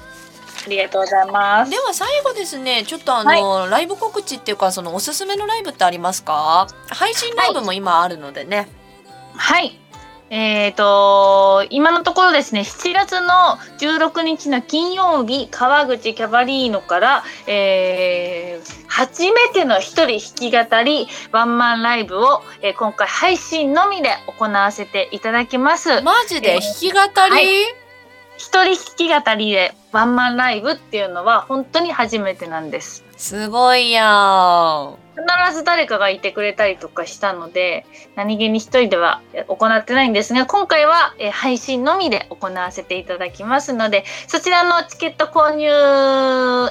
ありがとうございますで。は最後ですね、ちょっとあのーライブ告知っていうかそのおすすめのライブってありますか？配信ライブも今あるのでね。はい。えっ、と、今のところですね、7月の16日の金曜日、川口キャバリーノから、えー初めての一人弾き語りワンマンライブを、えー今回配信のみで行わせていただきます。マジで？弾き語り？はい一人弾き語りでワンマンライブっていうのは本当に初めてなんです。すごいよー。必ず誰かがいてくれたりとかしたので何気に一人では行ってないんですが今回は、配信のみで行わせていただきますのでそちらのチケット購入、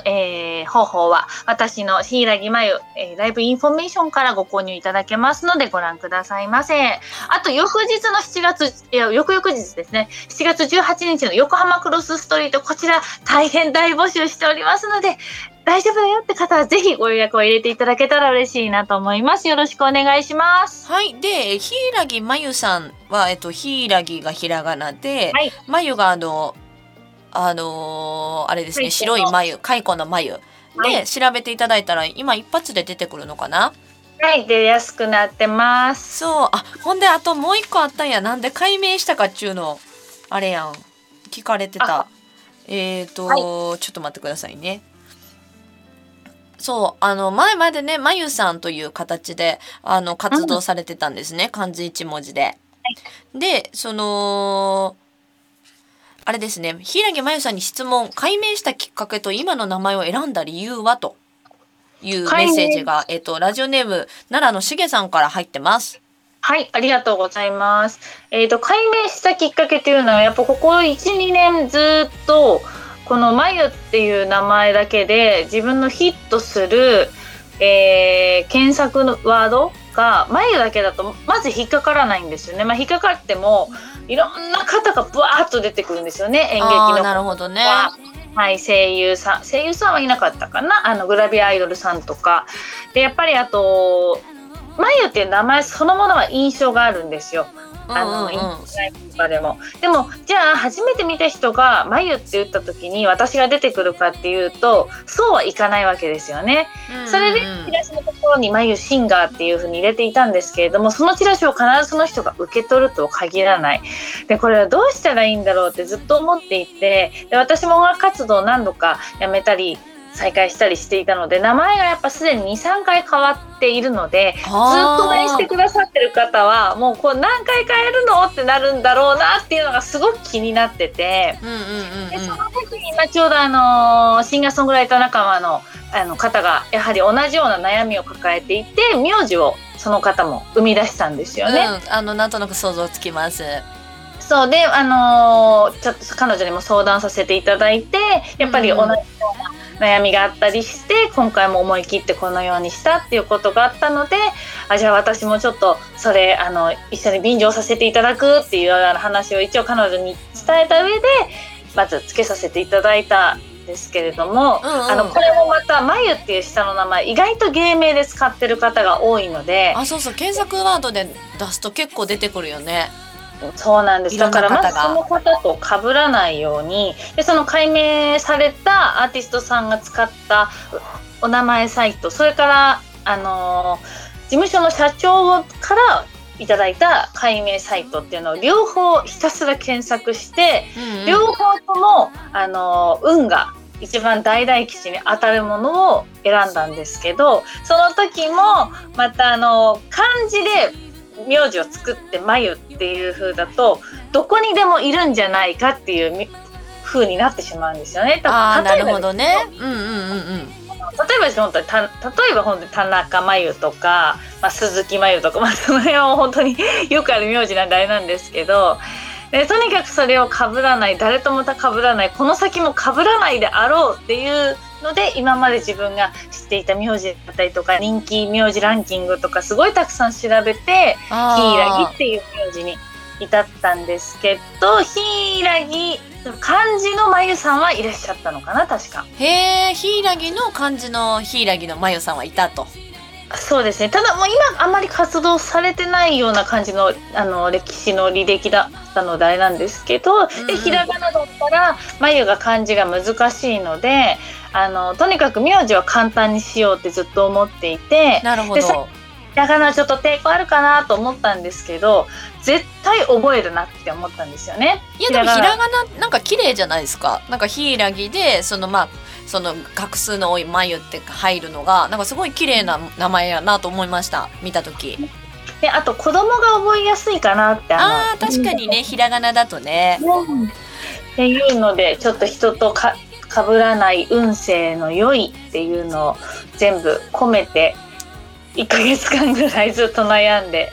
えー方法は私の柊まゆ、えーライブインフォメーションからご購入いただけますのでご覧くださいませ。あと翌日の7月いや翌々日ですね。7月18日の横浜クロスストリートこちら大変大募集しておりますので大丈夫だよって方はぜひご予約を入れていただけたら嬉しいなと思います。よろしくお願いします。はい。で、柊まゆさんは、えっと、柊がひらがなで、はいまゆがあの、あのーあれですね、蚕白い眉、蚕の眉。で、はい調べていただいたら、今一発で出てくるのかな？はい、出やすくなってます。そう。あ、ほんで、あともう一個あったんや。なんで解明したかっちゅうの、あれやん。聞かれてた。えっ、と、はいちょっと待ってくださいね。そう、あの、前までね、まゆさんという形で、あの、活動されてたんですね。漢字一文字で。はい。でそのあれですね柊真由さんに質問解明したきっかけと今の名前を選んだ理由は？というメッセージが、えっと、ラジオネーム奈良のしげさんから入ってます。はい、ありがとうございます。えっ、と、解明したきっかけというのは、やっぱここ1、2年ずっと、このまゆっていう名前だけで自分のヒットする、えー検索のワードがまゆだけだとまず引っかからないんですよね。まあ、引っかかってもいろんな方がブワーッと出てくるんですよね演劇のなるほどね。はい、声優さん声優さんはいなかったかな？あのグラビアアイドルさんとかでやっぱりあと眉っていう名前そのものは印象があるんですよ。あの、うんうんうんインスタとかでも。でも、じゃあ、初めて見た人が、眉って言った時に私が出てくるかっていうと、そうはいかないわけですよね。それで、チラシのところに眉シンガーっていう風に入れていたんですけれども、そのチラシを必ずその人が受け取るとは限らない。で、これはどうしたらいいんだろうってずっと思っていて、で私も音楽活動を何度かやめたり、再開したりしていたので、名前がやっぱすでに2、3回変わっているので、ずっと応援してくださってる方はもうこう何回変えるのってなるんだろうなっていうのがすごく気になっててでその時に今ちょうどあのシンガーソングライター仲間のあの方がやはり同じような悩みを抱えていて名字をその方も生み出したんですよね。うん、あのなんとなく想像つきます。そうで、あのーちょっと彼女にも相談させていただいてやっぱり同じような悩みがあったりして今回も思い切ってこのようにしたっていうことがあったのであじゃあ私もちょっとそれあの一緒に便乗させていただくっていうような話を一応彼女に伝えた上でまずつけさせていただいたんですけれども、うんうんあのこれもまた「まゆ」っていう下の名前意外と芸名で使ってる方が多いので。あ、そうそう、検索ワードで出すと結構出てくるよね。そうなんです。だからまずその方と被らないようにでその解明されたアーティストさんが使ったお名前サイトそれからあのー事務所の社長からいただいた解明サイトっていうのを両方ひたすら検索して、うんうん。両方ともあの運が一番大々吉に当たるものを選んだんですけどその時もまたあの漢字で名字を作って「眉」っていう風だとどこにでもいるんじゃないかっていうみ風になってしまうんですよね。ああ、な例えばるほどね。うんうんうんうん。例えば本当にた例えば本当に田中真由とか、まあ、鈴木真由とか、まあ、その辺は本当によくある名字なんであれなんですけどでとにかくそれを被らない誰とも被らないこの先も被らないであろうっていうので今まで自分が知っていた名字だったりとか人気名字ランキングとかすごいたくさん調べてあ柊っていう名字に至ったんですけど柊漢字のまゆさんはいらっしゃったのかな確か。へえ、柊の漢字の柊のまゆさんはいたと。そうですねただもう今あんまり活動されてないような感じのあの歴史の履歴だったのであれなんですけど、うんでひらがなだったら眉が漢字が難しいのであのとにかく名字は簡単にしようってずっと思っていてなるほど。ひらがなちょっと抵抗あるかなと思ったんですけど絶対覚えるなって思ったんですよね。いやでもひひららがななんか綺麗じゃないですか。なんか柊でそのまあその画数の多い眉って入るのがなんかすごい綺麗な名前やなと思いました。見た時。であと子供が覚えやすいかなってのああ確かにねひらがなだとね。うんっていうのでちょっと人とか被らない運勢の良いっていうのを全部込めて1ヶ月間ぐらいずっと悩んで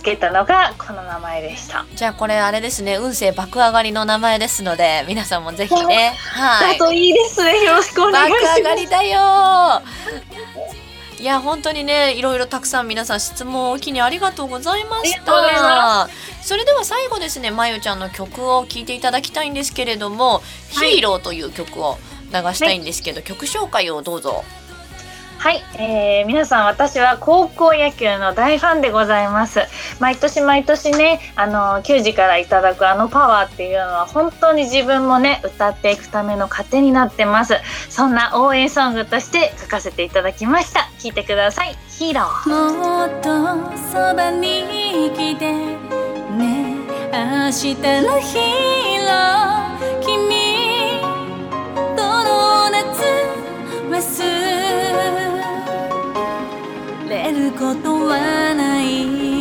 つけたのがこの名前でした。じゃあこれあれですね運勢爆上がりの名前ですので皆さんもぜひねはい。だといいですね。よろしくお願い爆します。上がりだよいや本当にねいろいろたくさん皆さん質問をおきにありがとうございましたそれでは最後ですねまゆちゃんの曲を聴いていただきたいんですけれども「はいヒーロー」という曲を流したいんですけど、曲紹介をどうぞはい、えー皆さん私は高校野球の大ファンでございます。毎年毎年ねあの球児からいただくあのパワーっていうのは本当に自分もね歌っていくための糧になってます。そんな応援ソングとして書かせていただきました。聞いてください。ヒーロー。もっとそばに来て。ね明日のヒーロー。君との夏忘れることはない。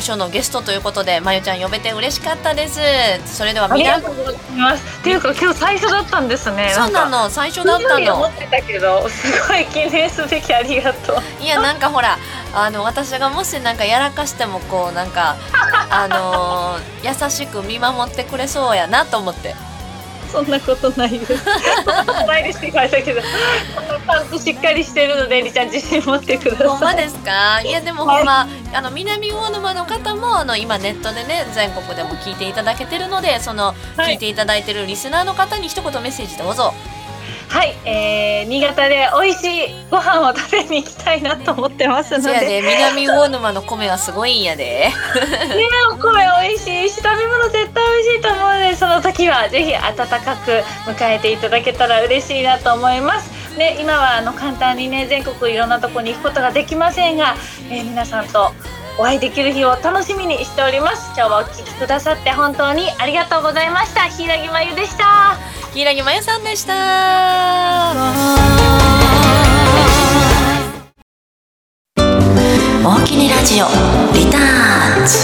ね、えー最初のゲストということでまゆちゃん呼べて嬉しかったですそれではありが皆とうございます。っていうか今日最初だったんですね。そうなの最初だった思のってたけどすごい記念すべきありがとう。いやなんかほらあの私がもしなんかやらかしてもこうなんかあのー優しく見守ってくれそうやなと思ってそんなことないです。そんなことないですって言われたけど、ちゃんとしっかりしてるので、りちゃん自信持ってください。ほんまですか？いやでもほんまあの南魚沼の方もあの今ネットでね全国でも聞いていただけてるのでそのはい聞いていただいてるリスナーの方に一言メッセージどうぞはい、えー、新潟で美味しいご飯を食べに行きたいなと思ってますのそやで。で南魚沼の米はすごいんやでね、お米美味しいし食べ物絶対美味しいと思うのでその時はぜひ温かく迎えていただけたら嬉しいなと思います。ね、今はあの簡単にね全国いろんなとこに行くことができませんが、えー皆さんとお会いできる日を楽しみにしております。今日はお聞きくださって本当にありがとうございました。平木真由でした。平木真由さんでした大きにラジオリターンズ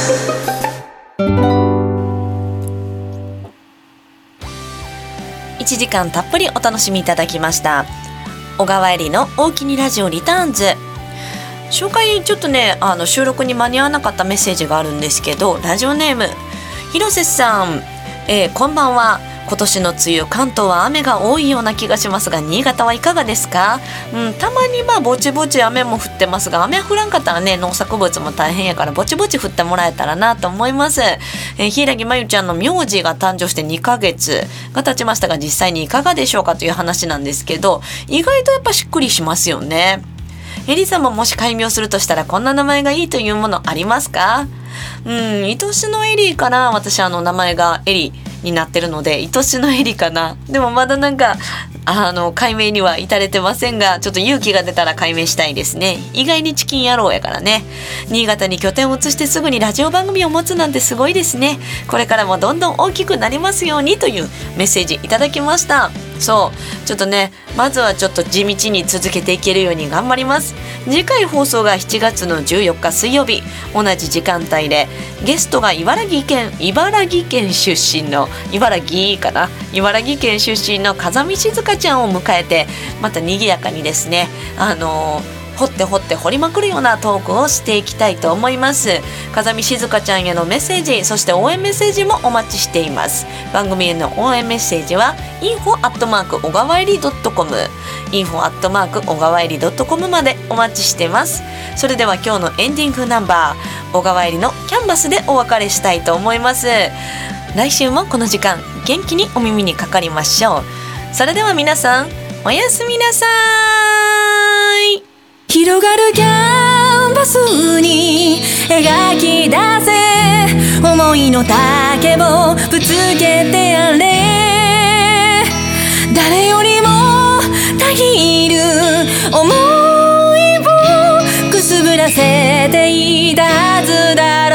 1時間たっぷりお楽しみいただきました小川えりの大きにラジオリターンズ紹介ちょっとねあの収録に間に合わなかったメッセージがあるんですけどラジオネーム広瀬さん、えーこんばんは。今年の梅雨関東は雨が多いような気がしますが新潟はいかがですか、うん、たまにまあぼちぼち雨も降ってますが雨降らんかったらね農作物も大変やからぼちぼち降ってもらえたらなと思います、えー、平木真由ちゃんの名字が誕生して2ヶ月が経ちましたが実際にいかがでしょうかという話なんですけど意外とやっぱしっくりしますよね。エリさんももし改名するとしたらこんな名前がいいというものありますか？うん、愛しのエリーかな私あの名前がエリーになってるので愛しのエリかな。でもまだなんかあの解明には至れてませんがちょっと勇気が出たら解明したいですね。意外にチキン野郎やからね。新潟に拠点を移してすぐにラジオ番組を持つなんてすごいですね。これからもどんどん大きくなりますようにというメッセージいただきました。そう。ちょっとねまずはちょっと地道に続けていけるように頑張ります。次回放送が7月の14日水曜日。同じ時間帯でゲストが茨城県茨城県出身の茨城かな？茨城県出身の風見静香ちゃんを迎えてまた賑やかにですねあのー掘って掘って掘りまくるようなトークをしていきたいと思います。風見静香ちゃんへのメッセージそして応援メッセージもお待ちしています。番組への応援メッセージは info アットマーク小川えり .com info アットマーク小川えり .com までお待ちしてます。それでは今日のエンディングナンバー小川えりのキャンバスでお別れしたいと思います。来週もこの時間元気にお耳にかかりましょう。それでは皆さんおやすみなさい。広がるキャンバスに描き出せ。思いの丈をぶつけてやれ。誰よりもたぎる。思いをくすぶらせていたはずだ。